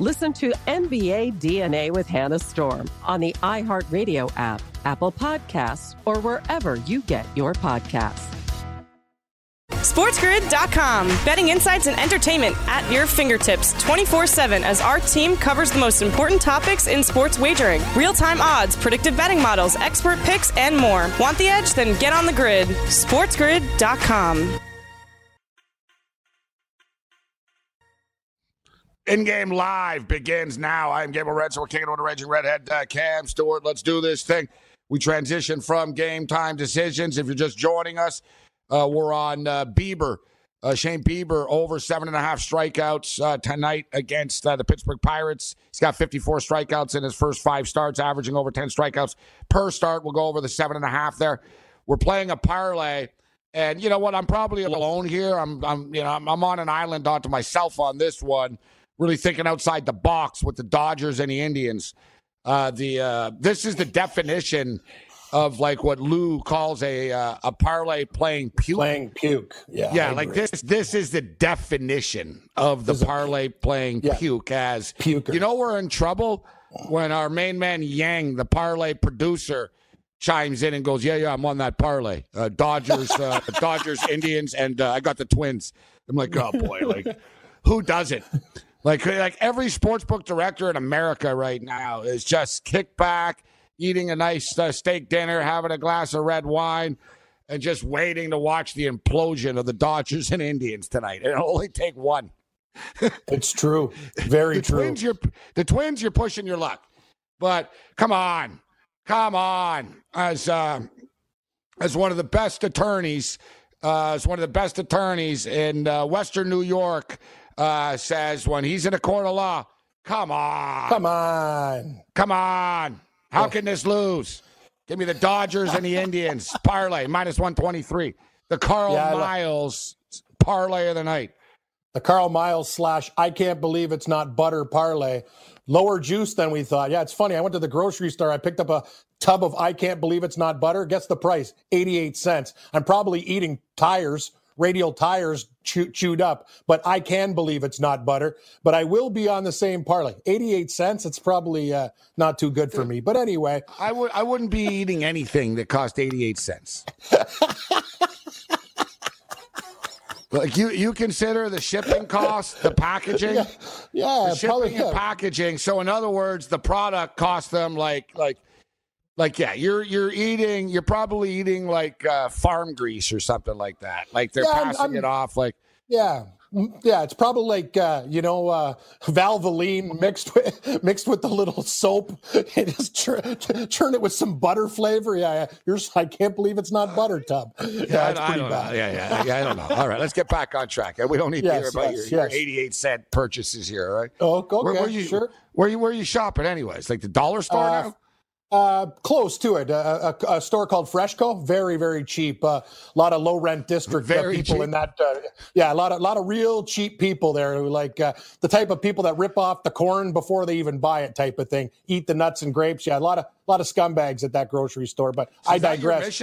Listen to NBA DNA with Hannah Storm on the iHeartRadio app, Apple Podcasts, or wherever you get your podcasts. SportsGrid.com. Betting insights and entertainment at your fingertips 24 7 as our team covers the most important topics in sports wagering real time odds, predictive betting models, expert picks, and more. Want the edge? Then get on the grid. SportsGrid.com. In game live begins now. I'm Gabriel Red, so we're kicking on the Raging Redhead uh, Cam Stewart. Let's do this thing. We transition from game time decisions. If you're just joining us, uh, we're on uh, Bieber. Uh, Shane Bieber over seven and a half strikeouts uh, tonight against uh, the Pittsburgh Pirates. He's got 54 strikeouts in his first five starts, averaging over 10 strikeouts per start. We'll go over the seven and a half there. We're playing a parlay. And you know what? I'm probably alone here. I'm, I'm, you know, I'm, I'm on an island onto myself on this one really thinking outside the box with the Dodgers and the Indians. Uh, the uh, this is the definition of like what Lou calls a uh, a parlay playing puke. Playing puke. Yeah. Yeah, like this this is the definition of the parlay playing yeah. puke as Puker. You know we're in trouble when our main man Yang, the parlay producer, chimes in and goes, "Yeah, yeah, I'm on that parlay. Uh, Dodgers, uh, Dodgers, Indians, and uh, I got the Twins." I'm like, "Oh boy, like who does it?" Like, like every sportsbook director in America right now is just kick back, eating a nice uh, steak dinner, having a glass of red wine, and just waiting to watch the implosion of the Dodgers and Indians tonight. It'll only take one. it's true. Very the true. Twins, you're, the Twins, you're pushing your luck. But come on. Come on. As, uh, as one of the best attorneys, uh, as one of the best attorneys in uh, Western New York, uh, says when he's in a court of law, come on. Come on. Come on. How can this lose? Give me the Dodgers and the Indians. Parlay, minus 123. The Carl Yeah, Miles parlay of the night. The Carl Miles slash I can't believe it's not butter parlay. Lower juice than we thought. Yeah, it's funny. I went to the grocery store. I picked up a tub of I can't believe it's not butter. Guess the price 88 cents. I'm probably eating tires, radial tires chew- chewed up, but I can believe it's not butter. But I will be on the same parlay. 88 cents. It's probably uh, not too good for me. But anyway, I would I wouldn't be eating anything that cost 88 cents. like you you consider the shipping cost, the packaging, yeah, yeah the shipping probably. and yeah. packaging. So in other words, the product cost them like like like yeah, you're you're eating you're probably eating like uh, farm grease or something like that. Like they're Yeah, I'm- passing I'm- it off like Yeah. Yeah, it's probably like uh, you know uh, Valvoline mixed with mixed with the little soap and just chur- churn it with some butter flavor. Yeah, yeah. You're, I can't believe it's not butter tub. Yeah, it's I pretty don't bad. know. Yeah, yeah, yeah. I don't know. All right, let's get back on track. We don't need to Yes, hear about yes, your, your yes. 88 cent purchases here, all right? Oh, okay, where, where you, sure. Where you where you shopping anyways? Like the dollar store Uh, now? Uh, close to it. A, a, a, store called Freshco, very very cheap. A uh, lot of low rent district uh, people cheap. in that. Uh, yeah, a lot of lot of real cheap people there who like uh, the type of people that rip off the corn before they even buy it, type of thing. Eat the nuts and grapes. Yeah, a lot of a lot of scumbags at that grocery store. But so I digress.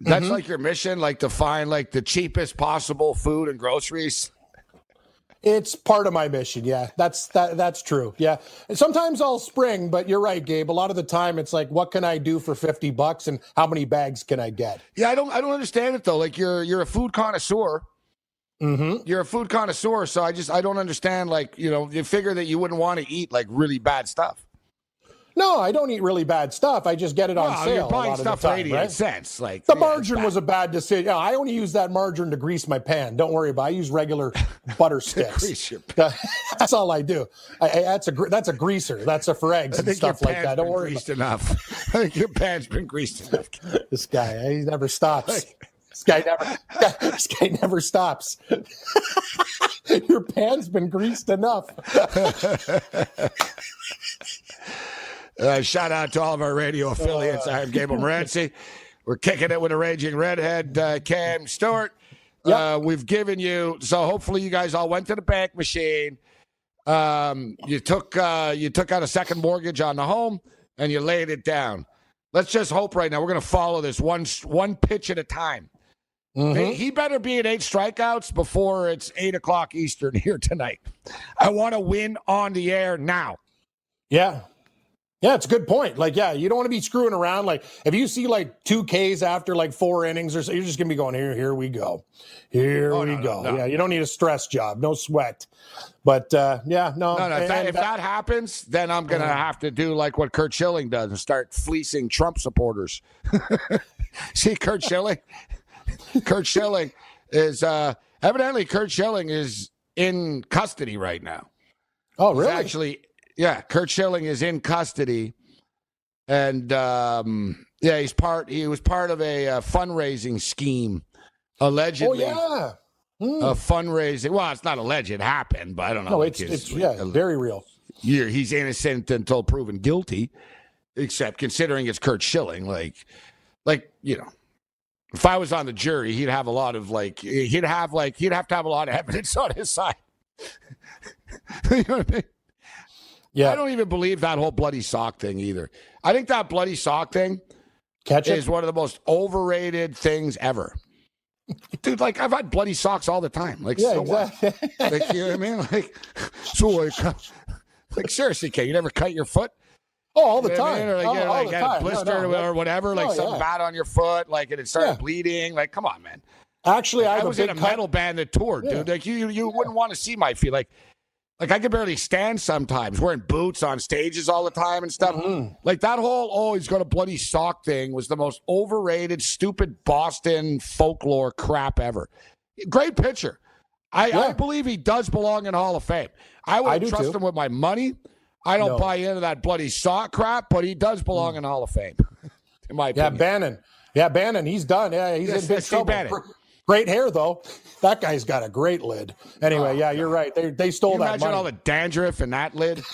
That's mm-hmm. like your mission, like to find like the cheapest possible food and groceries. It's part of my mission. Yeah, that's that. That's true. Yeah, and sometimes I'll spring, but you're right, Gabe. A lot of the time, it's like, what can I do for fifty bucks, and how many bags can I get? Yeah, I don't. I don't understand it though. Like you're you're a food connoisseur. Mm-hmm. You're a food connoisseur, so I just I don't understand. Like you know, you figure that you wouldn't want to eat like really bad stuff. No, I don't eat really bad stuff. I just get it on sale. You're buying stuff for eighty right? cents. Like the margarine was a bad decision. Yeah, I only use that margarine to grease my pan. Don't worry about. it. I use regular butter sticks. that's all I do. I, I, that's a that's a greaser. That's a for eggs and stuff like that. Don't worry. Greased enough. I think your pan's been greased enough. this guy, eh, he never stops. This guy never. This guy never stops. your pan's been greased enough. Uh, shout out to all of our radio affiliates. I'm Gable Morency. We're kicking it with a raging redhead, uh, Cam Stewart. Yep. Uh, we've given you so. Hopefully, you guys all went to the bank machine. Um, you took uh, you took out a second mortgage on the home and you laid it down. Let's just hope right now we're going to follow this one one pitch at a time. Mm-hmm. He better be at eight strikeouts before it's eight o'clock Eastern here tonight. I want to win on the air now. Yeah, yeah, it's a good point. Like, yeah, you don't want to be screwing around. Like, if you see like two Ks after like four innings or so, you're just gonna be going here. Here we go. Here oh, we no, go. No, no. Yeah, you don't need a stress job. No sweat. But uh, yeah, no. No, no. If, that, if that, happens, then I'm gonna have to do like what Curt Schilling does and start fleecing Trump supporters. see, Curt Schilling. Curt Schilling is uh, evidently Curt Schilling is in custody right now. Oh, really? He's actually yeah, Curt Schilling is in custody, and um, yeah, he's part. He was part of a, a uh, fundraising scheme, allegedly. Oh yeah, mm. a fundraising. Well, it's not alleged; it happened, but I don't know. No, it's, it's yeah, uh, very real. Yeah, he's innocent until proven guilty, except considering it's Curt Schilling. Like, like you know, if I was on the jury, he'd have a lot of like he'd have like he'd have to have a lot of evidence on his side. you know what I mean? Yeah. I don't even believe that whole bloody sock thing either. I think that bloody sock thing Catch is one of the most overrated things ever. Dude, like I've had bloody socks all the time. Like, yeah, so exactly. what? Like, you know what I mean? Like, so like, uh, like seriously, can you never cut your foot? Oh, all the you know time. I mean? Or like, oh, you know, like get a blister no, no, or whatever, like oh, something yeah. bad on your foot, like and it started yeah. bleeding. Like, come on, man. Actually, like, I, I was in a cut. metal band that toured, yeah. dude. Like you, you wouldn't want to see my feet. Like like I could barely stand sometimes, wearing boots on stages all the time and stuff. Mm-hmm. Like that whole oh he's got a bloody sock thing was the most overrated, stupid Boston folklore crap ever. Great pitcher. I, yeah. I believe he does belong in Hall of Fame. I would trust too. him with my money. I don't no. buy into that bloody sock crap, but he does belong mm. in Hall of Fame. in my opinion. Yeah, Bannon. Yeah, Bannon. He's done. Yeah, he's yes, in big trouble. Bannon. Great hair though. That guy's got a great lid. Anyway, oh, yeah, you're right. They they stole that imagine money. all the dandruff in that lid.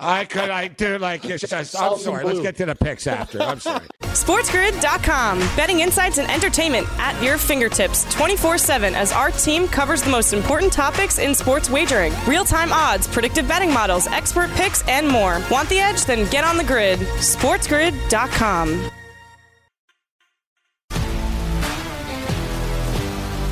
I could, I do like it's just. I'm sorry. Let's get to the picks after. I'm sorry. SportsGrid.com. Betting insights and entertainment at your fingertips 24 7 as our team covers the most important topics in sports wagering real time odds, predictive betting models, expert picks, and more. Want the edge? Then get on the grid. SportsGrid.com.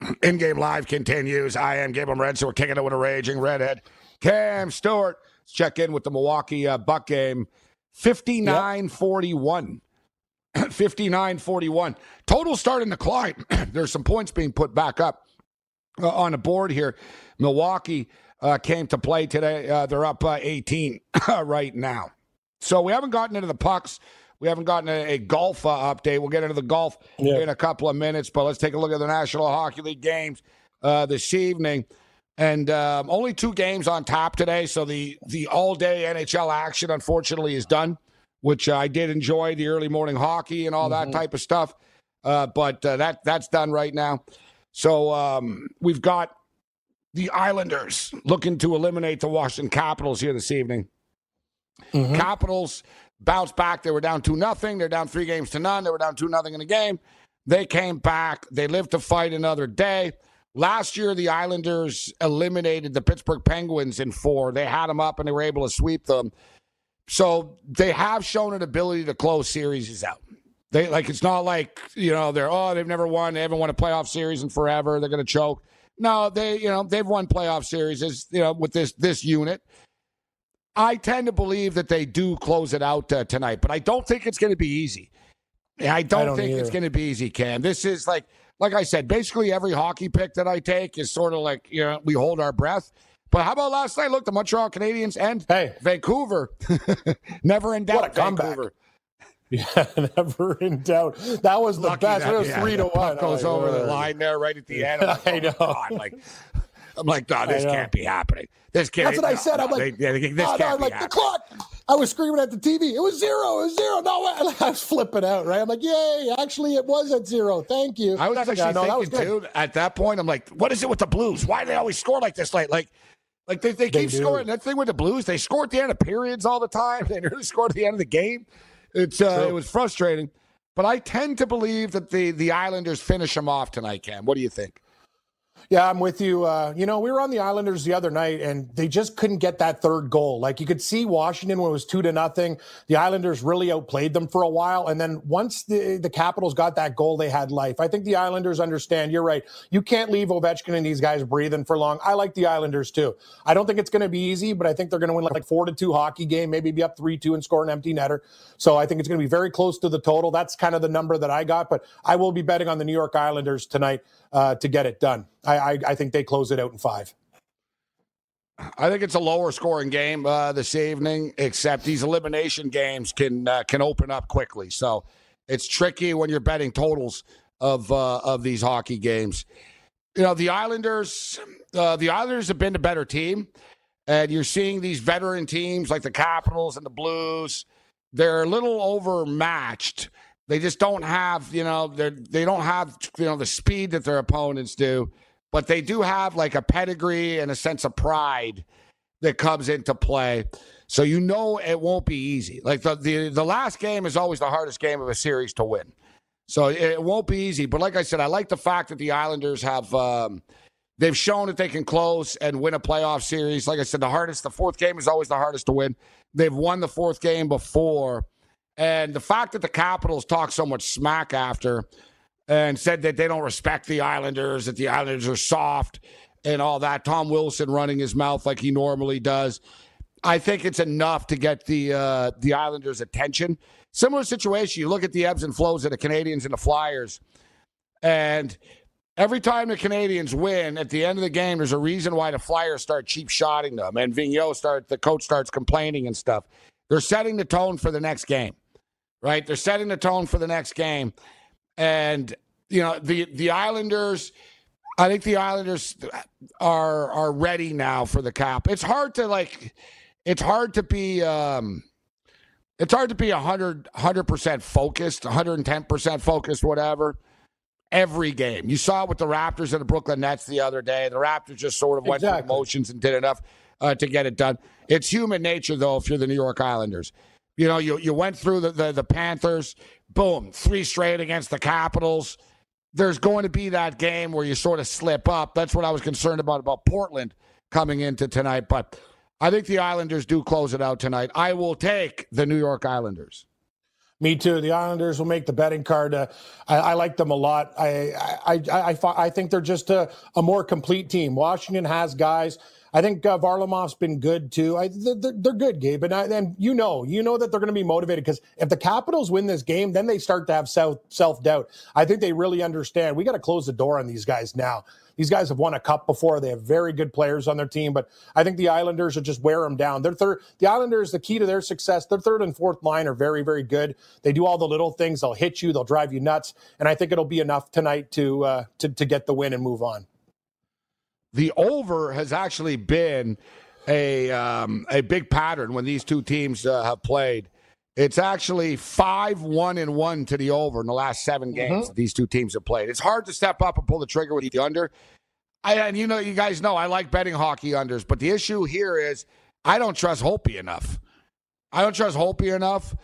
In game live continues. I am Gabriel so We're kicking it with a raging redhead. Cam Stewart. Let's check in with the Milwaukee uh, Buck game. 59 41. 59 41. Total starting to climb. There's some points being put back up uh, on the board here. Milwaukee uh, came to play today. Uh, they're up uh, 18 right now. So we haven't gotten into the pucks. We haven't gotten a, a golf uh, update. We'll get into the golf yeah. in a couple of minutes, but let's take a look at the National Hockey League games uh, this evening. And um, only two games on top today, so the the all day NHL action unfortunately is done. Which I did enjoy the early morning hockey and all mm-hmm. that type of stuff, uh, but uh, that that's done right now. So um, we've got the Islanders looking to eliminate the Washington Capitals here this evening. Mm-hmm. Capitals bounced back. They were down two nothing. They're down three games to none. They were down two nothing in the game. They came back. They lived to fight another day. Last year, the Islanders eliminated the Pittsburgh Penguins in four. They had them up and they were able to sweep them. So they have shown an ability to close series out. They like it's not like you know they're oh they've never won they haven't won a playoff series in forever they're going to choke. No, they you know they've won playoff series you know with this this unit. I tend to believe that they do close it out uh, tonight, but I don't think it's going to be easy. I don't, I don't think either. it's going to be easy, Cam. This is like, like I said, basically every hockey pick that I take is sort of like, you know, we hold our breath. But how about last night? Look, the Montreal Canadiens and hey. Vancouver. Never in doubt, What a Vancouver. Yeah, never in doubt. That was the Lucky best. That, it was yeah, three to one. Goes oh, over the line there right at the end. Like, I know. Oh, God, like I'm like, no, this can't be happening. This can't. That's what no, I said. No, I'm like, they, they, this can't I'm like happening. the clock. I was screaming at the TV. It was zero. It was zero. No, I was flipping out. Right. I'm like, yay! Actually, it was at zero. Thank you. I was actually thinking too. At that point, I'm like, what is it with the Blues? Why do they always score like this late? Like, like they, they keep they scoring. That thing with the Blues, they score at the end of periods all the time. They nearly score at the end of the game. It's uh, it was frustrating. But I tend to believe that the the Islanders finish them off tonight. Cam, what do you think? Yeah, I'm with you. Uh, you know, we were on the Islanders the other night, and they just couldn't get that third goal. Like you could see Washington when it was two to nothing. The Islanders really outplayed them for a while, and then once the the Capitals got that goal, they had life. I think the Islanders understand. You're right. You can't leave Ovechkin and these guys breathing for long. I like the Islanders too. I don't think it's going to be easy, but I think they're going to win like four to two hockey game, maybe be up three two and score an empty netter. So I think it's going to be very close to the total. That's kind of the number that I got, but I will be betting on the New York Islanders tonight uh, to get it done. I, I, I, think they close it out in five. I think it's a lower scoring game uh, this evening, except these elimination games can uh, can open up quickly. So it's tricky when you're betting totals of uh, of these hockey games. You know, the Islanders, uh, the Islanders have been a better team, and you're seeing these veteran teams like the Capitals and the Blues. They're a little overmatched they just don't have, you know, they they don't have, you know, the speed that their opponents do, but they do have like a pedigree and a sense of pride that comes into play. So you know it won't be easy. Like the, the, the last game is always the hardest game of a series to win. So it won't be easy. But like I said, I like the fact that the Islanders have um, they've shown that they can close and win a playoff series. Like I said, the hardest, the fourth game is always the hardest to win. They've won the fourth game before. And the fact that the Capitals talk so much smack after and said that they don't respect the Islanders, that the Islanders are soft and all that. Tom Wilson running his mouth like he normally does. I think it's enough to get the uh, the Islanders' attention. Similar situation. You look at the ebbs and flows of the Canadiens and the Flyers, and every time the Canadiens win, at the end of the game, there's a reason why the Flyers start cheap shotting them, and Vigneault start the coach starts complaining and stuff. They're setting the tone for the next game, right? They're setting the tone for the next game, and you know the the Islanders. I think the Islanders are are ready now for the cap. It's hard to like. It's hard to be. Um, it's hard to be 100 100% focused, 110 percent focused, whatever. Every game, you saw it with the Raptors and the Brooklyn Nets the other day. The Raptors just sort of went Exactly. through the motions and did enough uh, to get it done. It's human nature, though. If you're the New York Islanders, you know you you went through the the, the Panthers, boom, three straight against the Capitals. There's going to be that game where you sort of slip up. That's what I was concerned about about Portland coming into tonight, but. I think the Islanders do close it out tonight. I will take the New York Islanders. Me too. The Islanders will make the betting card. Uh, I, I, like them a lot. I I, I, I, I think they're just a, a, more complete team. Washington has guys. I think uh, Varlamov's been good too. I, they're, they're good, Gabe, and, I, and you know, you know that they're going to be motivated because if the Capitals win this game, then they start to have self self doubt. I think they really understand. We got to close the door on these guys now. These guys have won a cup before. They have very good players on their team, but I think the Islanders will just wear them down. They're third. The Islanders, the key to their success, their third and fourth line are very, very good. They do all the little things. They'll hit you. They'll drive you nuts. And I think it'll be enough tonight to uh, to to get the win and move on. The over has actually been a um, a big pattern when these two teams uh, have played. It's actually five one and one to the over in the last seven games mm-hmm. these two teams have played. It's hard to step up and pull the trigger with the under. I, and you know, you guys know I like betting hockey unders, but the issue here is I don't trust Holtby enough. I don't trust Holtby enough.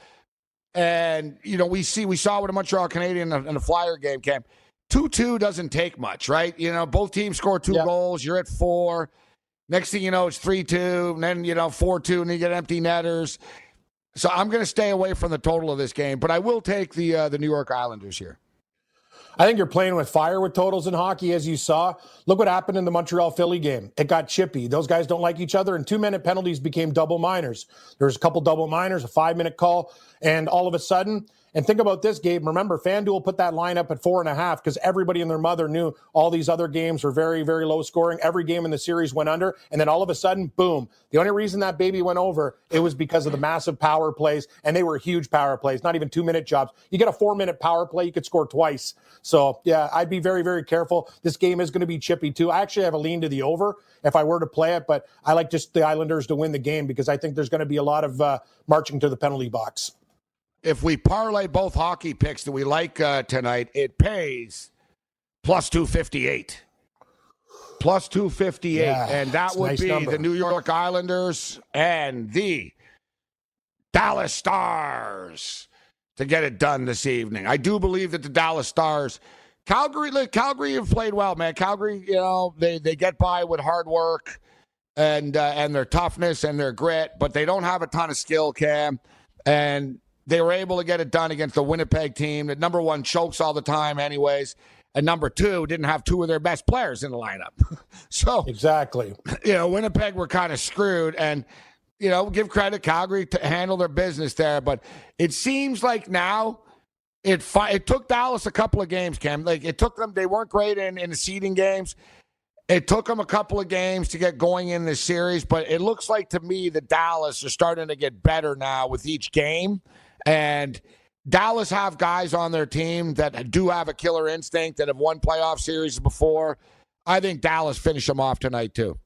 And you know, we see we saw with a Montreal Canadian in the Flyer game camp. Two two doesn't take much, right? You know, both teams score two yeah. goals. You're at four. Next thing you know, it's three two, and then you know four two, and you get empty netters. So I'm going to stay away from the total of this game, but I will take the uh, the New York Islanders here. I think you're playing with fire with totals in hockey, as you saw. Look what happened in the Montreal Philly game. It got chippy. Those guys don't like each other, and two minute penalties became double minors. There was a couple double minors, a five minute call, and all of a sudden, and think about this, Gabe. Remember, FanDuel put that line up at four and a half because everybody and their mother knew all these other games were very, very low scoring. Every game in the series went under. And then all of a sudden, boom. The only reason that baby went over, it was because of the massive power plays. And they were huge power plays, not even two minute jobs. You get a four minute power play, you could score twice. So, yeah, I'd be very, very careful. This game is going to be chippy, too. I actually have a lean to the over if I were to play it, but I like just the Islanders to win the game because I think there's going to be a lot of uh, marching to the penalty box if we parlay both hockey picks that we like uh, tonight, it pays plus 258. Plus 258. Yeah, and that would nice be number. the New York Islanders and the Dallas Stars to get it done this evening. I do believe that the Dallas Stars. Calgary, Calgary have played well, man. Calgary, you know, they, they get by with hard work and uh, and their toughness and their grit, but they don't have a ton of skill, Cam. And they were able to get it done against the Winnipeg team that number one chokes all the time, anyways, and number two didn't have two of their best players in the lineup. so exactly, you know, Winnipeg were kind of screwed, and you know, give credit Calgary to handle their business there, but it seems like now. It, fi- it took Dallas a couple of games, Cam. Like it took them. They weren't great in, in the seeding games. It took them a couple of games to get going in this series, but it looks like to me that Dallas are starting to get better now with each game. And Dallas have guys on their team that do have a killer instinct that have won playoff series before. I think Dallas finish them off tonight too.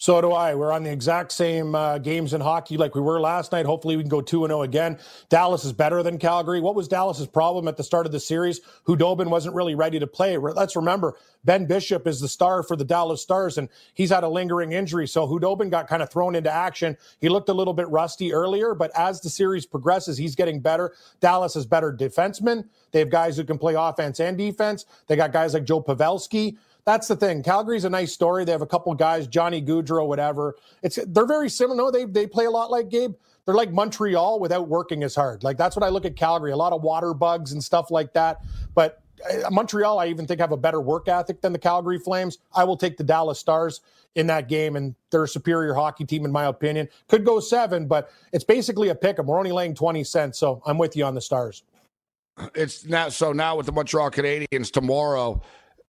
So do I. We're on the exact same uh, games in hockey like we were last night. Hopefully, we can go 2 0 again. Dallas is better than Calgary. What was Dallas's problem at the start of the series? Khudobin wasn't really ready to play. Let's remember, Ben Bishop is the star for the Dallas Stars, and he's had a lingering injury. So Khudobin got kind of thrown into action. He looked a little bit rusty earlier, but as the series progresses, he's getting better. Dallas is better defensemen. They have guys who can play offense and defense. They got guys like Joe Pavelski that's the thing. Calgary's a nice story. They have a couple guys, Johnny Gaudreau, whatever. It's they're very similar. No, they they play a lot like Gabe. They're like Montreal without working as hard. Like that's what I look at Calgary. A lot of water bugs and stuff like that. But uh, Montreal, I even think have a better work ethic than the Calgary Flames. I will take the Dallas Stars in that game, and they're a superior hockey team in my opinion. Could go seven, but it's basically a pick 'em. We're only laying twenty cents, so I'm with you on the Stars. It's now so now with the Montreal Canadiens tomorrow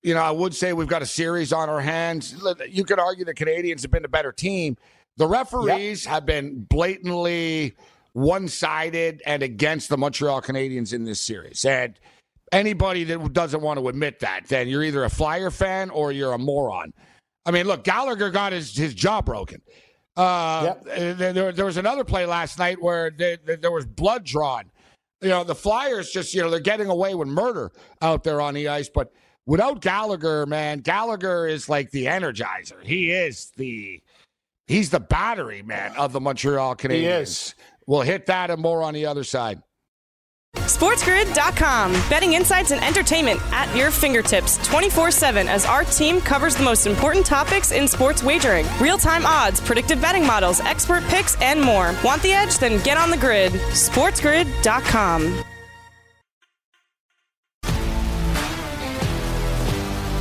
you know, I would say we've got a series on our hands. You could argue the Canadiens have been a better team. The referees yep. have been blatantly one sided and against the Montreal Canadiens in this series. And anybody that doesn't want to admit that, then you're either a Flyer fan or you're a moron. I mean, look, Gallagher got his, his jaw broken. Uh, yep. there, there was another play last night where there, there was blood drawn. You know, the Flyers just, you know, they're getting away with murder out there on the ice, but without Gallagher, man, Gallagher is like the energizer. He is the he's the battery man of the Montreal Canadiens. He is. We'll hit that and more on the other side. SportsGrid.com. Betting insights and entertainment at your fingertips 24 7 as our team covers the most important topics in sports wagering real time odds, predictive betting models, expert picks, and more. Want the edge? Then get on the grid. SportsGrid.com.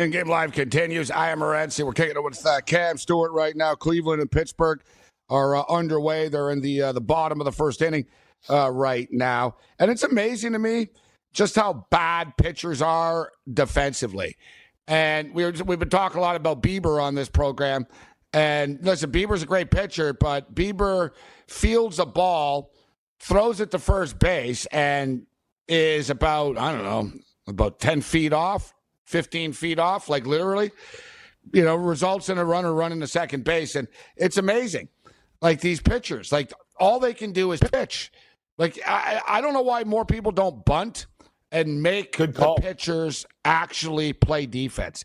In game live continues. I am Morency. We're kicking it with uh, Cam Stewart right now. Cleveland and Pittsburgh are uh, underway. They're in the uh, the bottom of the first inning uh, right now, and it's amazing to me just how bad pitchers are defensively. And we we've been talking a lot about Bieber on this program. And listen, Bieber's a great pitcher, but Bieber fields a ball, throws it to first base, and is about I don't know about ten feet off 15 feet off, like literally, you know, results in a runner running to second base. And it's amazing. Like these pitchers, like all they can do is pitch. Like I, I don't know why more people don't bunt and make the pitchers actually play defense.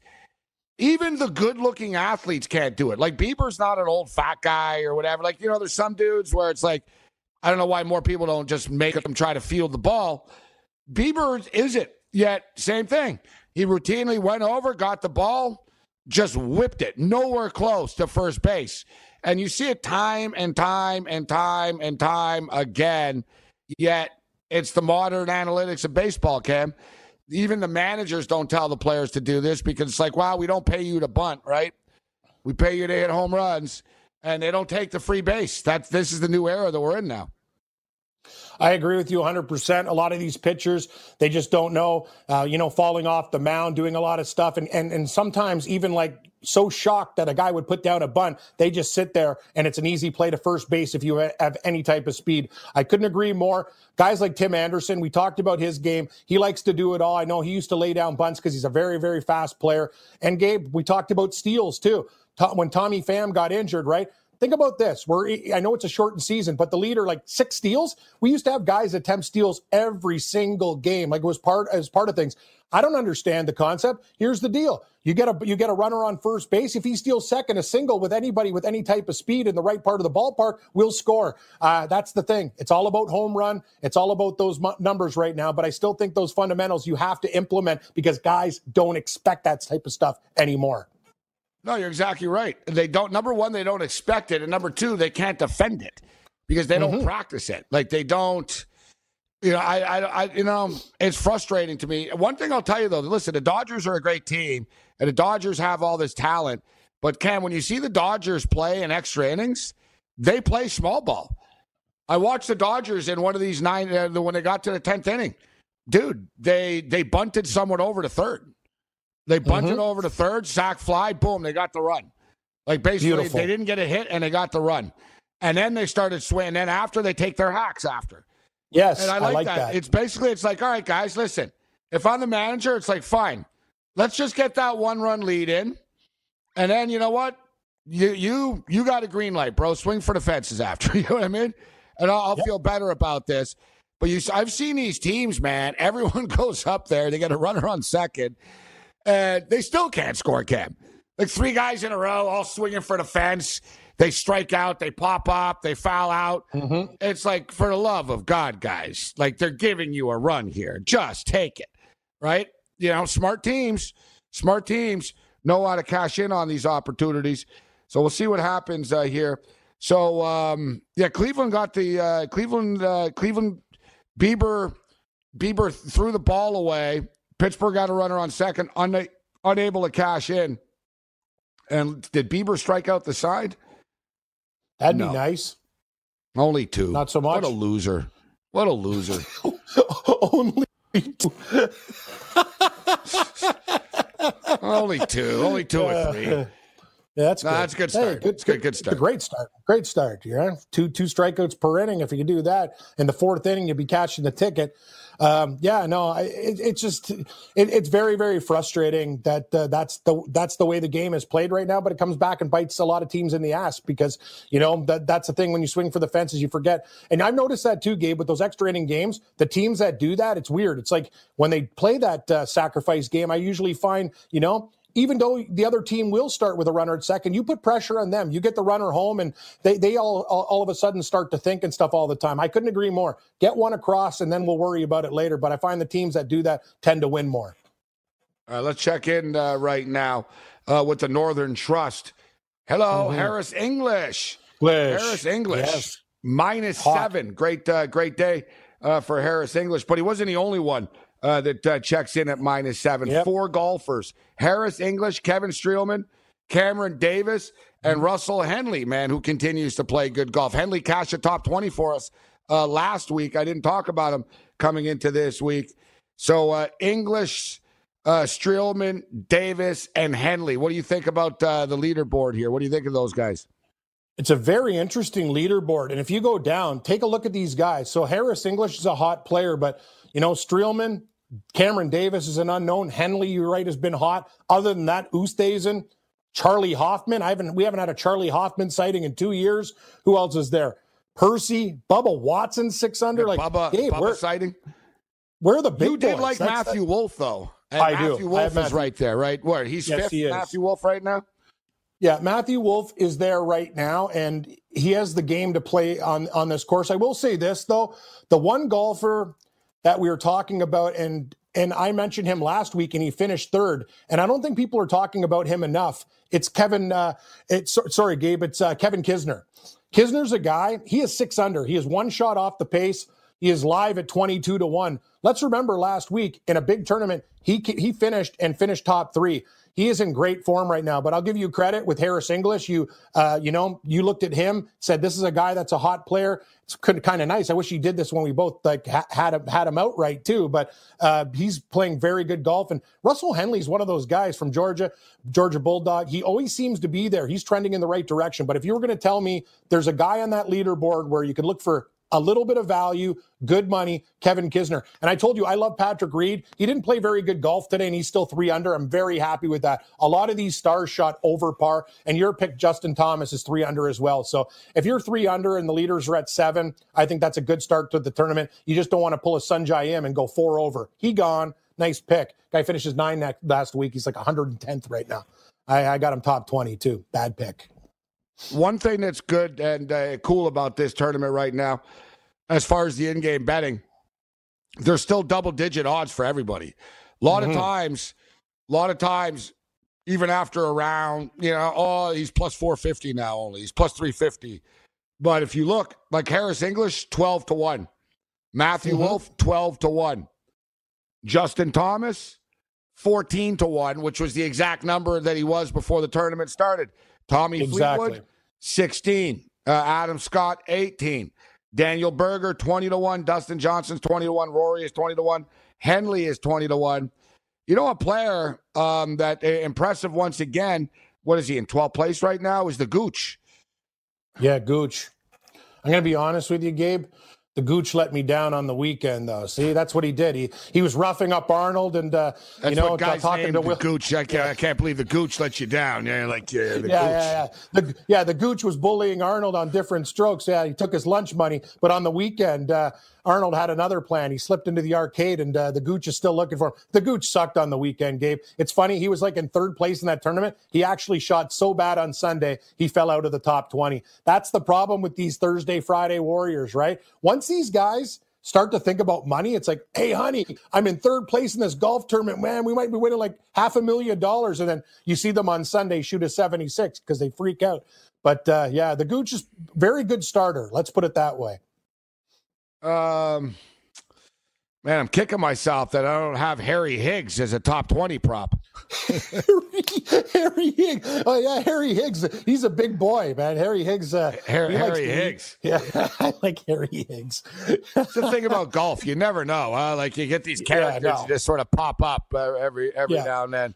even the good looking athletes can't do it. Like Bieber's not an old fat guy or whatever. Like, you know, there's some dudes where it's like, I don't know why more people don't just make them try to field the ball. Bieber isn't yet. Same thing. He routinely went over, got the ball, just whipped it nowhere close to first base. And you see it time and time and time and time again. Yet it's the modern analytics of baseball, Cam even the managers don't tell the players to do this because it's like, wow, we don't pay you to bunt, right? We pay you to hit home runs, and they don't take the free base. That's this is the new era that we're in now. I agree with you 100%. A lot of these pitchers, they just don't know, uh, you know, falling off the mound, doing a lot of stuff. And, and, and sometimes even like so shocked that a guy would put down a bunt, they just sit there and it's an easy play to first base if you have any type of speed. I couldn't agree more. Guys like Tim Anderson, we talked about his game. He likes to do it all. I know he used to lay down bunts because he's a very, very fast player. And Gabe, we talked about steals too. When Tommy Pham got injured, right? Think about this. We're I know it's a shortened season, but the leader like six steals. We used to have guys attempt steals every single game, like it was part as part of things. I don't understand the concept. Here's the deal: you get a you get a runner on first base. If he steals second, a single with anybody with any type of speed in the right part of the ballpark will score. Uh, that's the thing. It's all about home run. It's all about those numbers right now. But I still think those fundamentals you have to implement because guys don't expect that type of stuff anymore. No, you're exactly right. They don't. Number one, they don't expect it, and number two, they can't defend it because they don't mm-hmm. practice it. Like they don't. You know, I, I, I, you know, it's frustrating to me. One thing I'll tell you though, listen, the Dodgers are a great team, and the Dodgers have all this talent. But Cam, when you see the Dodgers play in extra innings, they play small ball. I watched the Dodgers in one of these nine uh, when they got to the tenth inning. Dude, they they bunted someone over to third. They bunted mm-hmm. over to third, sack fly, boom, they got the run. Like basically, Beautiful. they didn't get a hit and they got the run. And then they started swinging. And then after, they take their hacks after. Yes, and I like, I like that. that. It's basically, it's like, all right, guys, listen. If I'm the manager, it's like, fine, let's just get that one run lead in, and then you know what? You you you got a green light, bro. Swing for the fences after. You know what I mean? And I'll, I'll yep. feel better about this. But you, I've seen these teams, man. Everyone goes up there. They get a runner on second and they still can't score, Cam. Like three guys in a row, all swinging for the fence. They strike out, they pop up, they foul out. Mm-hmm. It's like, for the love of God, guys, like they're giving you a run here. Just take it, right? You know, smart teams, smart teams know how to cash in on these opportunities. So we'll see what happens uh, here. So um, yeah, Cleveland got the uh, Cleveland uh, Cleveland Bieber Bieber threw the ball away Pittsburgh got a runner on second, una- unable to cash in. And did Bieber strike out the side? That'd no. be nice. Only two. Not so much. What a loser. What a loser. Only two. Only two. Only two or three. Yeah, that's no, good. That's a good start. Hey, good, good, good start. a great start. Great start. Yeah, two two strikeouts per inning. If you do that in the fourth inning, you'd be catching the ticket. Um, yeah, no, it, it's just it, it's very very frustrating that uh, that's the that's the way the game is played right now. But it comes back and bites a lot of teams in the ass because you know that that's the thing when you swing for the fences, you forget. And I've noticed that too, Gabe, with those extra inning games. The teams that do that, it's weird. It's like when they play that uh, sacrifice game, I usually find you know even though the other team will start with a runner at second, you put pressure on them. You get the runner home, and they they all all, all of a sudden start to think and stuff all the time. I couldn't agree more. Get one across, and then we'll worry about it later. But I find the teams that do that tend to win more. All right, let's check in uh, right now uh, with the Northern Trust. Hello, mm-hmm. Harris English. English. Harris English. Yes. Minus seven. Great, uh, great day uh, for Harris English, but he wasn't the only one uh, that uh, checks in at minus seven. Yep. Four golfers Harris English, Kevin Streelman, Cameron Davis, and mm-hmm. Russell Henley, man, who continues to play good golf. Henley cashed a top 20 for us uh, last week. I didn't talk about him coming into this week. So, uh, English, uh, Streelman, Davis, and Henley. What do you think about uh, the leaderboard here? What do you think of those guys? It's a very interesting leaderboard. And if you go down, take a look at these guys. So Harris English is a hot player, but you know, Streelman, Cameron Davis is an unknown. Henley, you're right, has been hot. Other than that, Oosthuizen, Charley Hoffman. I haven't we haven't had a Charley Hoffman sighting in two years. Who else is there? Piercy, Bubba Watson, six under. Yeah, like Bubba, Gabe, Bubba where, sighting. Where are the big You did boys? like That's, Matthew Wolff though. And I Matthew do. I Wolff have is right there, right? Where he's Yes, fifth, he. Matthew Wolff right now. Yeah, Matthew Wolff is there right now, and he has the game to play on on this course. I will say this though: the one golfer that we were talking about, and and I mentioned him last week, and he finished third. And I don't think people are talking about him enough. It's Kevin. Uh, it's sorry, Gabe. It's uh, Kevin Kisner. Kisner's a guy. He is six under. He is one shot off the pace. He is live at twenty two to one. Let's remember last week in a big tournament, he he finished and finished top three he is in great form right now. But I'll give you credit with Harris English. You, uh, you know, you looked at him, said this is a guy that's a hot player. It's kind of nice. I wish he did this when we both like ha- had him had him outright too. But uh, he's playing very good golf. And Russell Henley's one of those guys from Georgia, Georgia Bulldog. He always seems to be there. He's trending in the right direction. But if you were going to tell me there's a guy on that leaderboard where you could look for a little bit of value, good money, Kevin Kisner. And I told you, I love Patrick Reed. He didn't play very good golf today, and he's still three under. I'm very happy with that. A lot of these stars shot over par, and your pick, Justin Thomas, is three under as well. So if you're three under and the leaders are at seven, I think that's a good start to the tournament. You just don't want to pull a Sungjae Im and go four over. He gone. Nice pick. Guy finishes nine last week. He's like 110th right now. I, I got him top 20 too. Bad pick. One thing that's good and uh, cool about this tournament right now, as far as the in-game betting, there's still double-digit odds for everybody. A lot Mhm. of times, a lot of times, even after a round, you know, oh, he's plus 450 now only. He's plus 350. But if you look, like Harris English, 12 to 1. Matthew Mhm. Wolff, 12 to 1. Justin Thomas, 14 to 1, which was the exact number that he was before the tournament started. Tommy Exactly. Fleetwood, 16. Uh, Adam Scott, 18. Daniel Berger, 20 to 1. Dustin Johnson's 20 to 1. Rory is 20 to 1. Henley is 20 to 1. You know, a player um, that uh, impressive once again, what is he in 12th place right now? Is the Gooch. Yeah, Gooch. I'm going to be honest with you, Gabe. The Gooch let me down on the weekend, though. See, that's what he did. He he was roughing up Arnold, and uh, you know, talking to the Will. Gooch. I can't, I can't believe the Gooch let you down. Yeah, like yeah, the Gooch. yeah, yeah, yeah. The, yeah, the Gooch was bullying Arnold on different strokes. Yeah, he took his lunch money, but on the weekend, uh, Arnold had another plan. He slipped into the arcade, and uh, the Gooch is still looking for him. The Gooch sucked on the weekend, Gabe. It's funny. He was like in third place in that tournament. He actually shot so bad on Sunday, he fell out of the top 20. That's the problem with these Thursday, Friday Warriors, right? Once these guys start to think about money, it's like, hey, honey, I'm in third place in this golf tournament. Man, we might be winning like half a million dollars. And then you see them on Sunday shoot a 76 because they freak out. But uh, yeah, the Gooch is very good starter. Let's put it that way. Um, man, I'm kicking myself that I don't have Harry Higgs as a top 20 prop. Harry Higgs. Oh yeah, Harry Higgs. He's a big boy, man. Harry Higgs. Uh, Harry, he Harry Higgs. Yeah, I like Harry Higgs. The thing about golf. You never know. Huh? Like you get these Yeah, characters no. just sort of pop up uh, every every Yeah. now and then.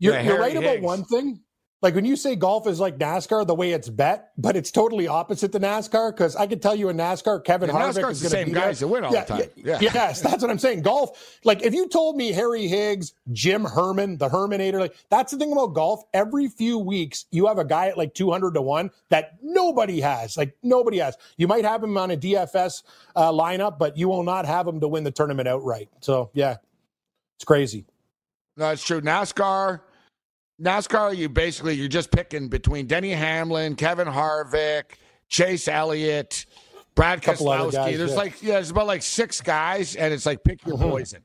You're, Yeah, you're Harry right about one thing. Like when you say golf is like NASCAR, the way it's bet, but it's totally opposite to NASCAR. Because I can tell you in NASCAR, Kevin Yeah, Harvick NASCAR's is the same guys there. that win all the time. Yeah. Yes, that's what I'm saying. Golf, like if you told me Harry Higgs, Jim Herman, the Herminator, like that's the thing about golf. Every few weeks, you have a guy at like 200 to one that nobody has. Like nobody has. You might have him on a DFS uh, lineup, but you will not have him to win the tournament outright. So yeah, it's crazy. No, it's true. NASCAR, NASCAR, you basically you're just picking between Denny Hamlin, Kevin Harvick, Chase Elliott, Brad Keselowski. There's yeah. like yeah, there's about like six guys, and it's like pick your Mhm. poison,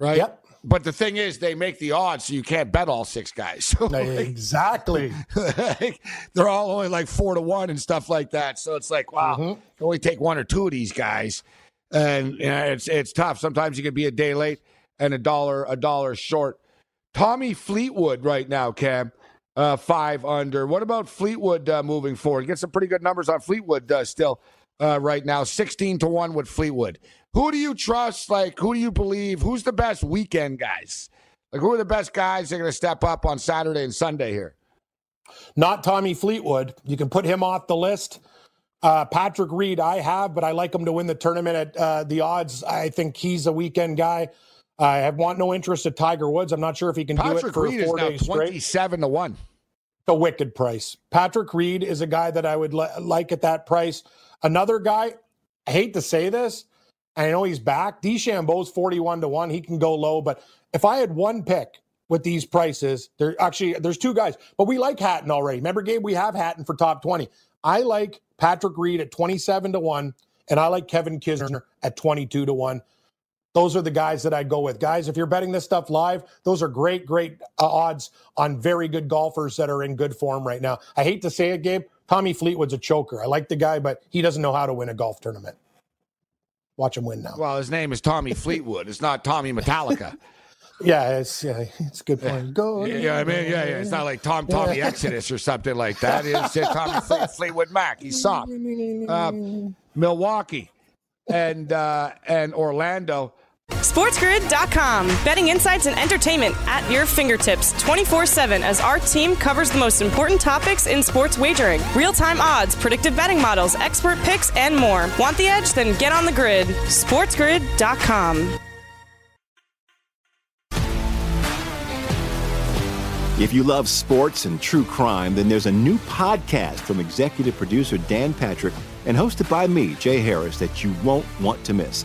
right? Yep. But the thing is, they make the odds so you can't bet all six guys. So like, exactly. like, they're all only like four to one and stuff like that. So it's like, wow, Mhm. you only take one or two of these guys, and you know, it's it's tough. Sometimes you can be a day late and a dollar a dollar short. Tommy Fleetwood right now, Cam, uh, five under. What about Fleetwood uh, moving forward? Get some pretty good numbers on Fleetwood uh, still uh, right now. Sixteen to one with Fleetwood. Who do you trust? Like, who do you believe? Who's the best weekend guys? Like, who are the best guys that are going to step up on Saturday and Sunday here? Not Tommy Fleetwood. You can put him off the list. Uh, Patrick Reed, I have, but I like him to win the tournament at uh, the odds. I think he's a weekend guy. I have want no interest at Tiger Woods. I'm not sure if he can do it Patrick for Reed is now days straight. twenty-seven to one. The wicked price. Patrick Reed is a guy that I would li- like at that price. Another guy, I hate to say this, I know he's back. DeChambeau's 41 to 1. He can go low. But if I had one pick with these prices, there actually there's two guys, but we like Hatton already. Remember, Gabe, we have Hatton for top 20. I like Patrick Reed at 27 to 1, and I like Kevin Kisner at 22 to 1. Those are the guys that I'd go with. Guys, if you're betting this stuff live, those are great, great uh, odds on very good golfers that are in good form right now. I hate to say it, Gabe. Tommy Fleetwood's a choker. I like the guy, but he doesn't know how to win a golf tournament. Watch him win now. Well, his name is Tommy Fleetwood. It's not Tommy Metallica. yeah, it's yeah, it's a good point. Go. Yeah, yeah, I mean, yeah, yeah. It's not like Tom Tommy Exodus or something like that. It's Tommy Fle- Fleetwood Mac. He's soft. Uh, Milwaukee and uh, and Orlando. SportsGrid.com. Betting insights and entertainment at your fingertips 24 7 as our team covers the most important topics in sports wagering real time odds, predictive betting models, expert picks, and more. Want the edge? Then get on the grid. SportsGrid.com. If you love sports and true crime, then there's a new podcast from executive producer Dan Patrick and hosted by me, Jay Harris, that you won't want to miss.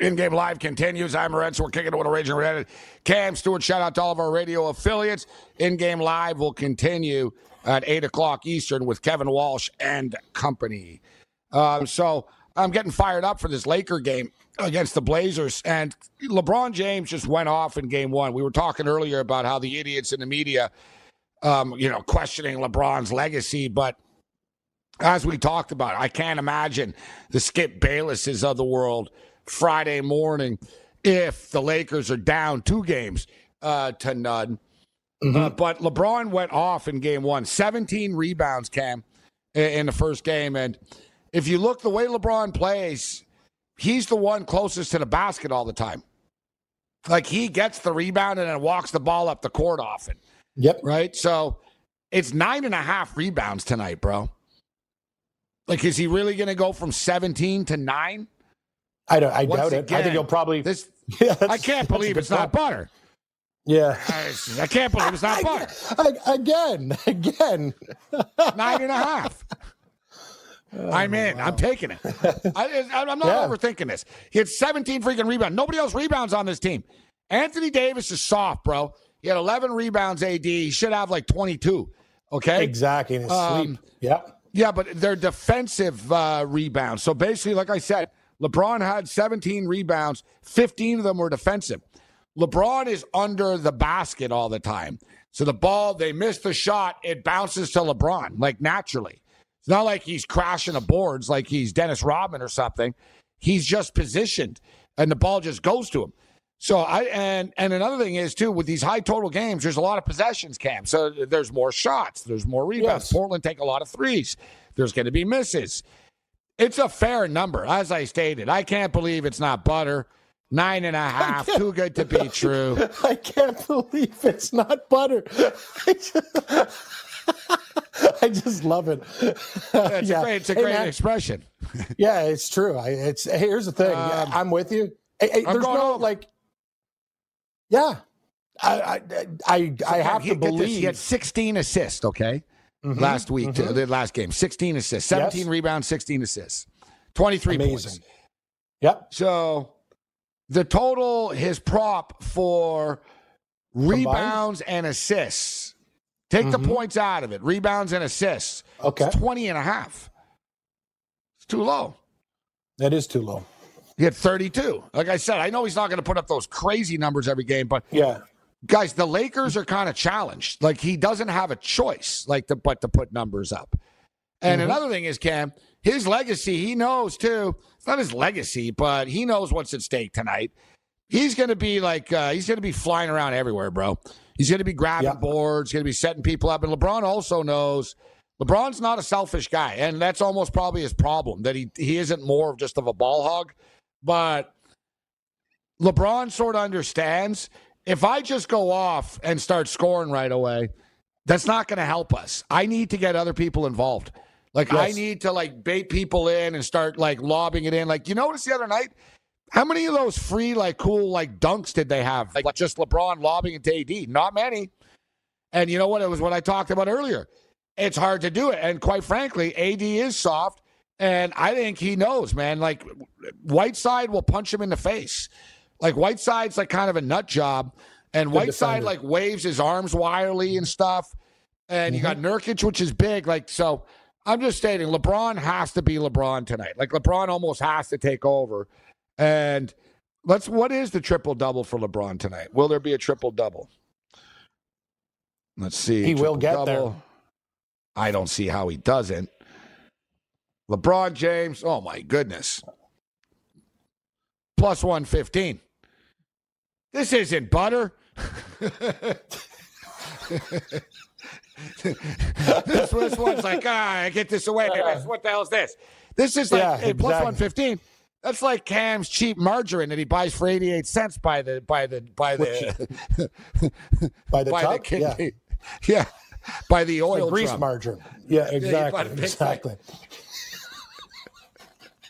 In game live continues. I'm Lorenzo. We're kicking it with a raging red. Cam Stewart. Shout out to all of our radio affiliates. In game live will continue at eight o'clock Eastern with Kevin Walsh and company. Um, so I'm getting fired up for this Laker game against the Blazers. And LeBron James just went off in game one. We were talking earlier about how the idiots in the media, um, you know, questioning LeBron's legacy, but as we talked about, I can't imagine the Skip Baylesses of the world Friday morning if the Lakers are down two games uh, to none. Mm-hmm. Uh, but LeBron went off in game one, 17 rebounds, Cam, in the first game. And if you look the way LeBron plays, he's the one closest to the basket all the time. Like he gets the rebound and then walks the ball up the court often. Yep. Right. So it's nine and a half rebounds tonight, bro. Like, is he really going to go from 17 to nine? I don't. I Once doubt it. I think you'll probably. This, yeah, I can't believe it's not butter. Yeah, I, I, can't believe it's not butter. I, again, again, nine and a half. Oh, I'm in. Wow. I'm taking it. I, am not yeah. overthinking this. He had 17 freaking rebounds. Nobody else rebounds on this team. Anthony Davis is soft, bro. He had 11 rebounds. AD. He should have like 22. Okay. Exactly. In his um, sleep. Yeah. Yeah, but they're defensive uh, rebounds. So basically, like I said, LeBron had 17 rebounds, 15 of them were defensive. LeBron is under the basket all the time. So the ball, they miss the shot, it bounces to LeBron, like naturally. It's not like he's crashing the boards like he's Dennis Rodman or something. He's just positioned and the ball just goes to him. So I and and another thing is too with these high total games, there's a lot of possessions, Cam. So there's more shots, there's more rebounds. Yes. Portland take a lot of threes. There's going to be misses. It's a fair number, as I stated. I can't believe it's not butter. Nine and a half, too good to be true. I can't believe it's not butter. I just, I just love it. It's a great, it's a Hey, great man, expression. yeah, it's true. I, it's here's the thing. Um, I'm with you. Hey, hey, I'm there's no over. like. Yeah, I I I, I have to get this, believe. he had 16 assists. Okay, Mhm, last week, mhm. the last game, 16 assists, 17 Yes. rebounds, 16 assists, 23 points. Amazing. Yep. So the total, his prop for rebounds and assists, take the Mhm. points out of it, rebounds and assists, Okay, it's 20 and a half. It's too low. that is too low. He had 32. Like I said, I know he's not going to put up those crazy numbers every game, but Yeah. Guys, the Lakers are kind of challenged. Like he doesn't have a choice, like to but to put numbers up. And Mhm. another thing is, Cam, his legacy, he knows too. It's not his legacy, but he knows what's at stake tonight. He's going to be like, uh, he's going to be flying around everywhere, bro. He's going to be grabbing boards, going to be setting people up. And LeBron also knows LeBron's not a selfish guy. And that's almost probably his problem that he, he isn't more of just of a ball hog. But LeBron sort of understands if I just go off and start scoring right away, that's not going to help us. I need to get other people involved. Like I need to like bait people in and start like lobbing it in. Like you notice the other night, how many of those free like cool like dunks did they have? Like just LeBron lobbing it to AD? Not many. And you know what? It was what I talked about earlier. It's hard to do it. And quite frankly, AD is soft. And I think he knows, man. Like Whiteside will punch him in the face. Like Whiteside's like kind of a nut job. And Good Whiteside defender. like waves his arms wildly and stuff. And you got Mm-hmm. Nurkic, which is big. Like, so I'm just stating LeBron has to be LeBron tonight. Like LeBron almost has to take over. And let's what is the triple double for LeBron tonight? Will there be a triple double? Let's see. He will get there. Triple-double. I don't see how he doesn't. LeBron James, oh my goodness. Plus 115. This isn't butter. this, this one's like, ah, I get this away. What the hell is this? This is like Yeah, hey, exactly. 115. That's like Cam's cheap margarine that he buys for 88 cents by the by the by the By the by tub? the kid- Yeah. yeah. By the Like oil grease margarine. Yeah, exactly. a big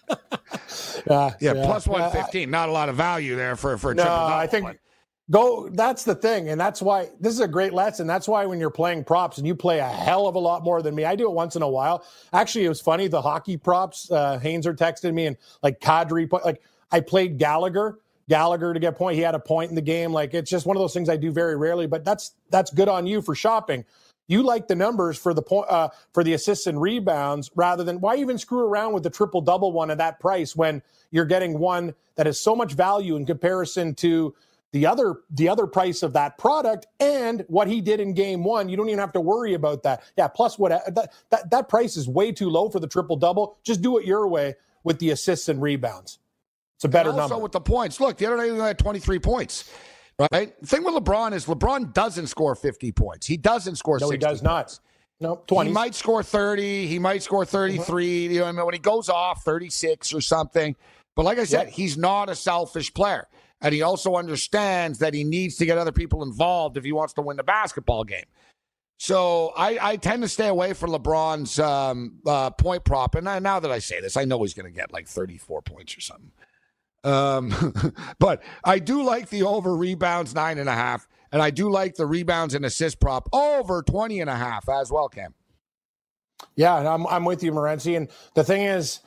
exactly. yeah, Yeah, plus Yeah, 115. Not a lot of value there for for a No, triple double. I think go. That's the thing, and that's why this is a great lesson. That's why when you're playing props and you play a hell of a lot more than me, I do it once in a while. Actually, it was funny. The hockey props, uh, Hainzer texted me and like Kadri, like I played Gallagher. Gallagher to get point. He had a point in the game. Like it's just one of those things I do very rarely, but that's that's good on you for shopping. You like the numbers for the point uh, for the assists and rebounds rather than why even screw around with the triple double one at that price when you're getting one that has so much value in comparison to the other the other price of that product and what he did in game one. You don't even have to worry about that. Yeah. Plus, what that that, that price is way too low for the triple double. Just do it your way with the assists and rebounds. It's a better And also number. with the points. Look, the other night he had 23 points. Right? The thing with LeBron is LeBron doesn't score 50 points. He doesn't score no, 60 he does not. No, He twenty. might score 30. He might score 33. You know, what I mean, when he goes off 36 or something. But like I said, Yep. he's not a selfish player. And he also understands that he needs to get other people involved if he wants to win the basketball game. So I, I tend to stay away from LeBron's um, uh, point prop. And I, now that I say this, I know he's going to get like 34 points or something. Um, but I do like the over rebounds nine and a half. And I do like the rebounds and assist prop over 20 and a half as well, Cam. Yeah, I'm I'm with you, Morency. And the thing is,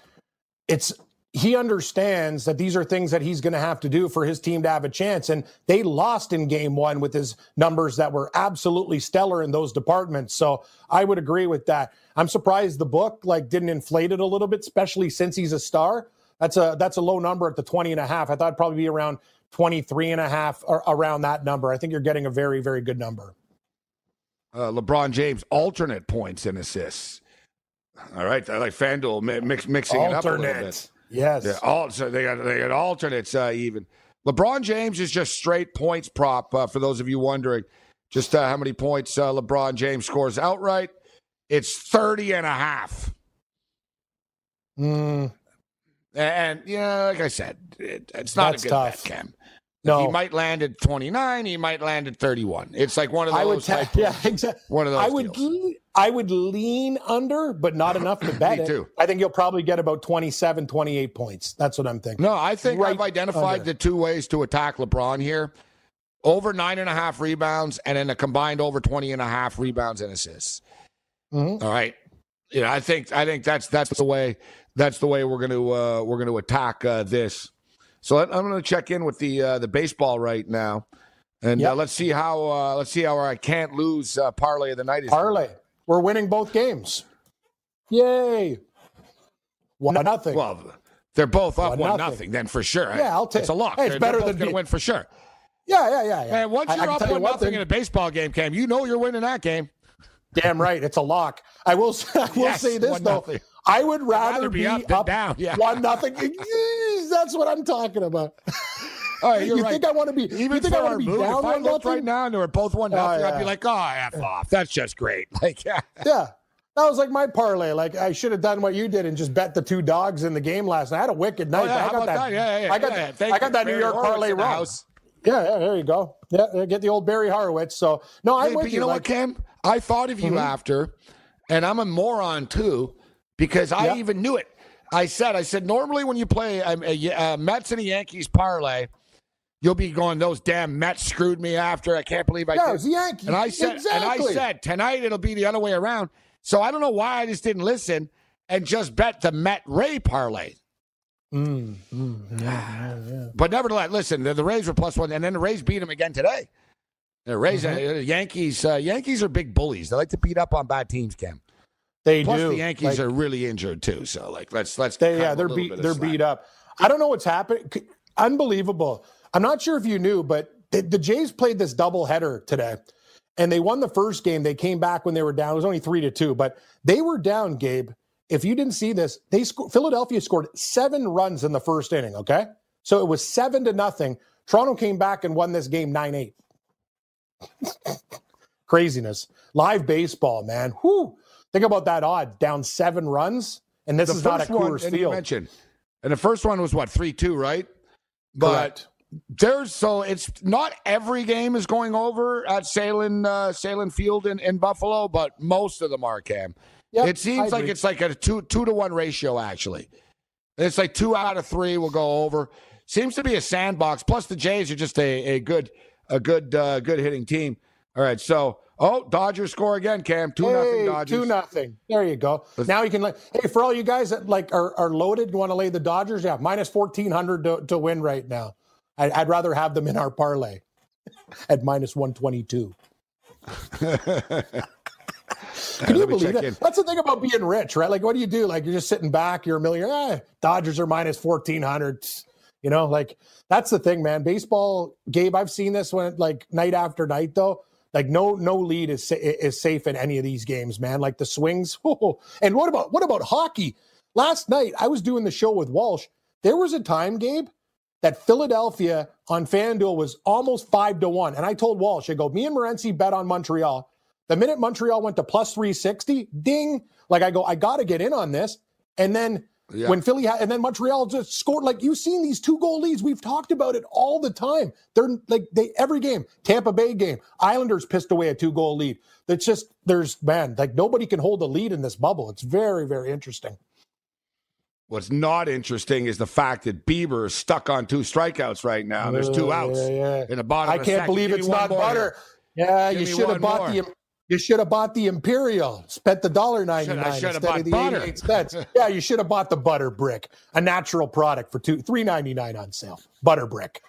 it's he understands that these are things that he's going to have to do for his team to have a chance. And they lost in game one with his numbers that were absolutely stellar in those departments. So I would agree with that. I'm surprised the book like didn't inflate it a little bit, especially since he's a star. That's a that's a low number at the 20 and a half. I thought it'd probably be around 23 and a half or around that number. I think you're getting a very, very good number. Uh, LeBron James alternate points and assists. All right, I like FanDuel mix, mixing it up a little bit. Yes. Yeah, all, so they got they got alternates uh, even. LeBron James is just straight points prop uh, for those of you wondering just uh, how many points uh, LeBron James scores outright. It's 30 and a half. Mm, And yeah, like I said, it, it's not That's a good tough. bet, Cam. no. He might land at 29. He might land at 31. It's like one of those. I would, ta- type yeah, exactly. one of those. I would, le- I would lean under, but not enough to bet Me it. I think you'll probably get about 27, 28 points. That's what I'm thinking. No, I think Right I've identified under. the two ways to attack LeBron here. Over nine and a half rebounds and then a combined over 20 and a half rebounds and assists. Mhm. All right. You know, I think I think that's that's the way that's the way we're going to uh, we're going to attack uh, this. So I'm going to check in with the uh, the baseball right now, and uh, Yep. let's see how uh, let's see how our I can't lose uh, parlay of the night is. Parlay. We're winning both games. Yay. One nothing. Well, they're both up One one, nothing. nothing. Then for sure, Yeah, I'll take- It's a lock. Hey, it's they're, better they're than going to win for sure. yeah, yeah, yeah, yeah. Man, once I- I you're can up you one one nothing thing. in a baseball game, Cam, you know you're winning that game. Damn right, it's a lock. I will. I will Yes, say this though. nothing. I would rather, rather be be, up than down, yeah. one nothing. That's what I'm talking about. All right, you're right. think I want to be? Even you think I want to be move, down if I looked nothing? right now and they were both one nothing, I'd be like, oh, f off. That's just great. Like, yeah. Yeah. That was like my parlay. Like I should have done what you did and just bet the two dogs in the game last night. I had a wicked night. Oh, yeah, I got about that? Yeah, yeah, yeah. I got, Yeah, I got you. that New York Horowitz parlay wrong. house. Yeah, yeah, there you go. Yeah, yeah, get the old Barry Horowitz. So no, I'm Hey, with but you know like, what, Cam? I thought of you Mhm. after, and I'm a moron too, because I even knew it. I said, I said, normally when you play a, a, a Mets and a Yankees parlay, you'll be going, those damn Mets screwed me after. I can't believe I Yeah, did. the Yankees. And I said, and I said tonight it'll be the other way around. So I don't know why I just didn't listen and just bet the Met Ray parlay. Mm, mm, yeah, yeah. But nevertheless, listen, the, the Rays were plus one, and then the Rays beat them again today. The Rays, Mm-hmm. uh, Yankees, uh, Yankees are big bullies. They like to beat up on bad teams, Cam. They Plus, do. the Yankees Like, are really injured too. So, like, let's let's They, yeah, they're beat. They're slack. beat up. I don't know what's happening. Unbelievable. I'm not sure if you knew, but the, the Jays played this double header today, and they won the first game. They came back when they were down. It was only three to two, but they were down. Gabe, if you didn't see this, they sco- Philadelphia scored seven runs in the first inning. Okay, so it was seven to nothing. Toronto came back and won this game nine eight. Craziness. Live baseball, man. Whoo. Think about that odd. Down seven runs. And this The is not a first one, Coors and Field. and the first one was what three two, right? But Correct. there's so it's not every game is going over at Sahlen uh, Sahlen Field in, in Buffalo, but most of them are. Cam, Yep, it seems like it's like a two two to one ratio. Actually, it's like two out of three will go over. Seems to be a sandbox. Plus, the Jays are just a, a good a good uh, good hitting team. All right, so oh, Dodgers score again, Cam. Two nothing Hey, Dodgers. Two nothing. There you go. now you can. Like, hey, for all you guys that like are, are loaded, you want to lay the Dodgers? Yeah, minus fourteen hundred to, to win right now. I, I'd rather have them in our parlay at minus one twenty two. Can you believe in. That's the thing about being rich, right? Like, what do you do? Like, you're just sitting back. You're a millionaire. Eh, Dodgers are minus fourteen hundred. You know, like that's the thing, man. Baseball, Gabe. I've seen this when like night after night, though. Like no no lead is is safe in any of these games, man. Like the swings. Oh, and what about what about hockey? Last night I was doing the show with Walsh. There was a time, Gabe, that Philadelphia on FanDuel was almost five to one. And I told Walsh, I go, me and Morency bet on Montreal. The minute Montreal went to plus 360, ding. Like I go, I got to get in on this. And then Yeah. when Philly had, and then Montreal just scored, like you've seen these two goal leads. We've talked about it all the time. They're like, they, every game, Tampa Bay game, Islanders pissed away a two goal lead. It's just, there's, man, like nobody can hold a lead in this bubble. It's very, very interesting. What's not interesting is the fact that Bieber is stuck on two strikeouts right now. There's two outs yeah, yeah. in the bottom. I can't believe Give it's not butter. here. Yeah, Give you should have bought more. the you should have bought the Imperial. Spent the dollar ninety nine instead of the butter. eighty eight cents. yeah, you should have bought the butter brick, a natural product for two three ninety nine on sale. Butter brick.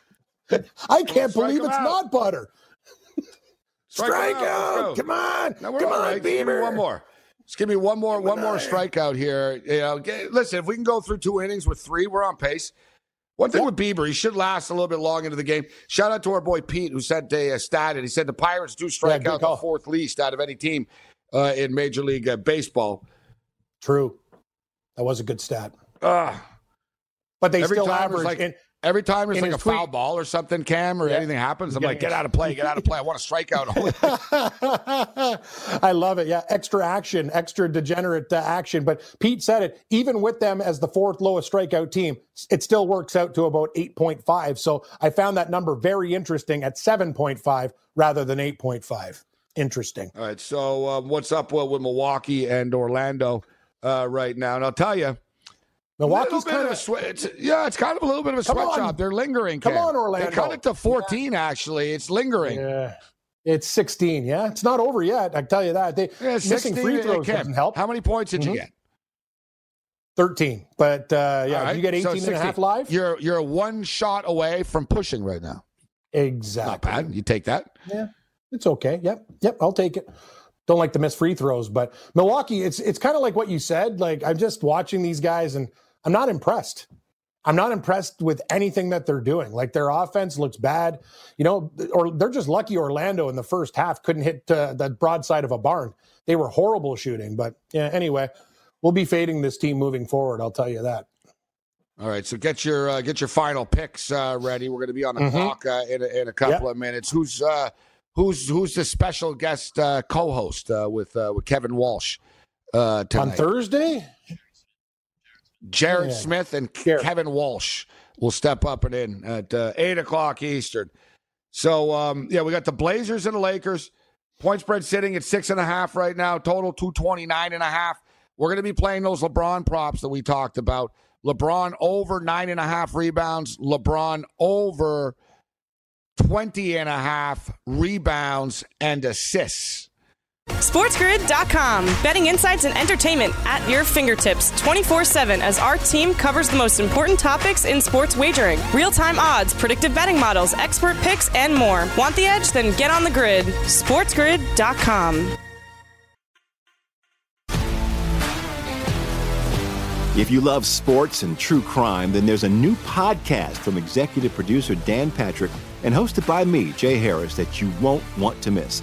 I can't believe it's out. not butter. Strike Strike out. Let's out! go. Come on, No, come on, right. Me one more. Just give me one more, one more strikeout here. You know, listen, if we can go through two innings with three, we're on pace. One thing with Bieber, he should last a little bit long into the game. Shout out to our boy Pete, who sent a, a stat, and he said the Pirates do strike Yeah, out the fourth least out of any team uh, in Major League uh, Baseball. True. That was a good stat. Uh, but they still average. Like, in, every time there's like a tweet, foul ball or something, Cam, or yeah. anything happens, I'm Yeah, like, get out of play, get out of play. I want to strike out. I love it. Yeah, extra action, extra degenerate uh, action. But Pete said it. Even with them as the fourth lowest strikeout team, it still works out to about 8.5. So I found that number very interesting at 7.5 rather than 8.5. Interesting. All right. So uh, what's up uh, with Milwaukee and Orlando uh, right now? And I'll tell you, Milwaukee's kind of a sweat. Yeah, it's kind of a little bit of a sweatshop. They're lingering. Come on, Orlando. They cut it to 14. Actually, it's lingering. Yeah. It's 16. Yeah, it's not over yet. I tell you that. They Yeah, missing 16, free throws Cam, doesn't help. How many points did Mhm. you get? 13. But uh, yeah, right, you get 18 so and a half 16. live. You're you're one shot away from pushing right now. Exactly. Not bad. You take that. Yeah, it's okay. Yep, yep, I'll take it. Don't like to miss free throws, but Milwaukee, it's it's kind of like what you said. Like I'm just watching these guys, and I'm not impressed. I'm not impressed with anything that they're doing. Like their offense looks bad, you know, or they're just lucky. Orlando in the first half couldn't hit uh, the broadside of a barn. They were horrible shooting, but yeah. Anyway, we'll be fading this team moving forward. I'll tell you that. All right, so get your uh, get your final picks uh, ready. We're going to be on the Mhm. clock uh, in a, in a couple of minutes. Who's uh, who's who's the special guest uh, co-host uh, with uh, with Kevin Walsh uh, tonight? On Thursday, Jared Yeah. Smith and Jared. Kevin Walsh will step up and in at uh, eight o'clock Eastern. So um, yeah, we got the Blazers and the Lakers. Point spread sitting at six and a half right now. Total 229 and a half. We're going to be playing those LeBron props that we talked about. LeBron over nine and a half rebounds. LeBron over 20 and a half rebounds and assists. SportsGrid.com. Betting insights and entertainment at your fingertips 24 7 as our team covers the most important topics in sports wagering real time odds, predictive betting models, expert picks, and more. Want the edge? Then get on the grid. SportsGrid.com. If you love sports and true crime, then there's a new podcast from executive producer Dan Patrick and hosted by me, Jay Harris, that you won't want to miss.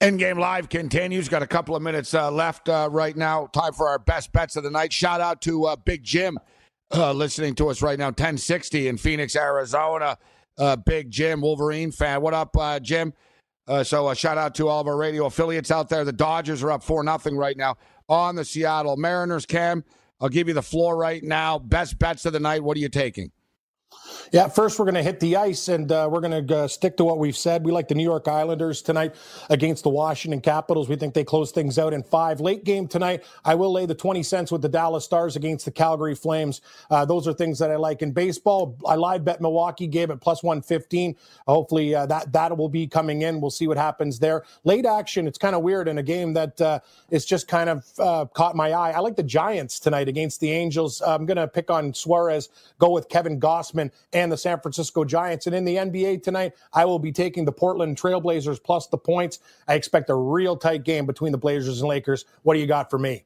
In Game Live continues. Got a couple of minutes uh, left uh, right now. Time for our best bets of the night. Shout out to uh, Big Jim uh, listening to us right now, 1060 in Phoenix, Arizona. Uh, Big Jim, Wolverine fan. What up, uh, Jim? So uh, shout out to all of our radio affiliates out there. The Dodgers are up 4 nothing right now on the Seattle Mariners. Cam, I'll give you the floor right now. Best bets of the night. What are you taking? Yeah, first we're going to hit the ice and uh, we're going to uh, stick to what we've said. We like the New York Islanders tonight against the Washington Capitals. We think they close things out in five. Late game tonight, I will lay the 20 cents with the Dallas Stars against the Calgary Flames. Uh, those are things that I like. In baseball, I live bet Milwaukee game at plus 115. Hopefully uh, that, that will be coming in. We'll see what happens there. Late action, it's kind of weird in a game that uh, is just kind of uh, caught my eye. I like the Giants tonight against the Angels. I'm going to pick on Suarez, go with Kevin Gausman and the San Francisco Giants. And in the NBA tonight, I will be taking the Portland Trailblazers plus the points. I expect a real tight game between the Blazers and Lakers. What do you got for me?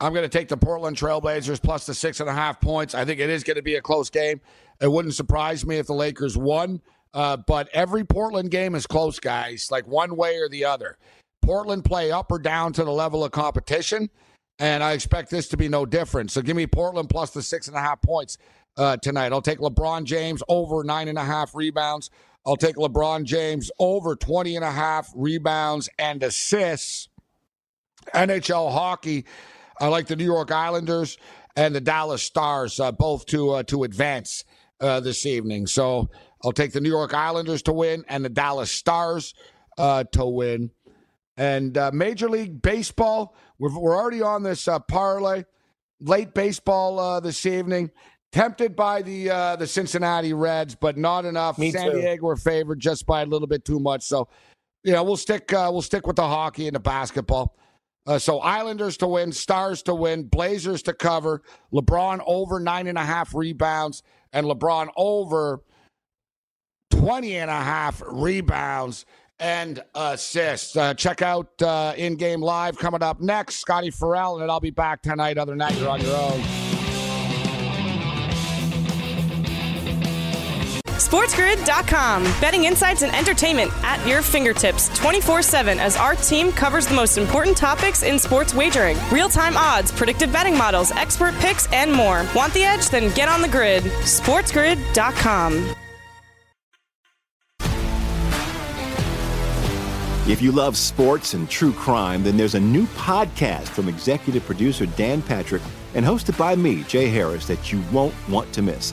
I'm going to take the Portland Trailblazers plus the six and a half points. I think it is going to be a close game. It wouldn't surprise me if the Lakers won, uh, but every Portland game is close, guys, like one way or the other. Portland play up or down to the level of competition, and I expect this to be no different. So give me Portland plus the six and a half points uh, tonight. I'll take LeBron James over nine and a half rebounds. I'll take LeBron James over 20 and a half rebounds and assists. NHL hockey, I like the New York Islanders and the Dallas Stars uh, both to uh, to advance uh, this evening. So I'll take the New York Islanders to win and the Dallas Stars uh, to win. And uh, Major League Baseball, we're, we're already on this uh, parlay. Late baseball this evening. Tempted by the uh, the Cincinnati Reds, but not enough. Me San too. Diego are favored just by a little bit too much. So, you know, we'll stick uh, we'll stick with the hockey and the basketball. Uh, so Islanders to win, Stars to win, Blazers to cover, LeBron over nine and a half rebounds, and LeBron over 20 and a half rebounds and assists. Uh, check out uh, in game live coming up next. Scotty Farrell, and I'll be back tonight. Other night, you're on your own. SportsGrid.com. Betting insights and entertainment at your fingertips 24 7 as our team covers the most important topics in sports wagering real time odds, predictive betting models, expert picks, and more. Want the edge? Then get on the grid. SportsGrid.com. If you love sports and true crime, then there's a new podcast from executive producer Dan Patrick and hosted by me, Jay Harris, that you won't want to miss.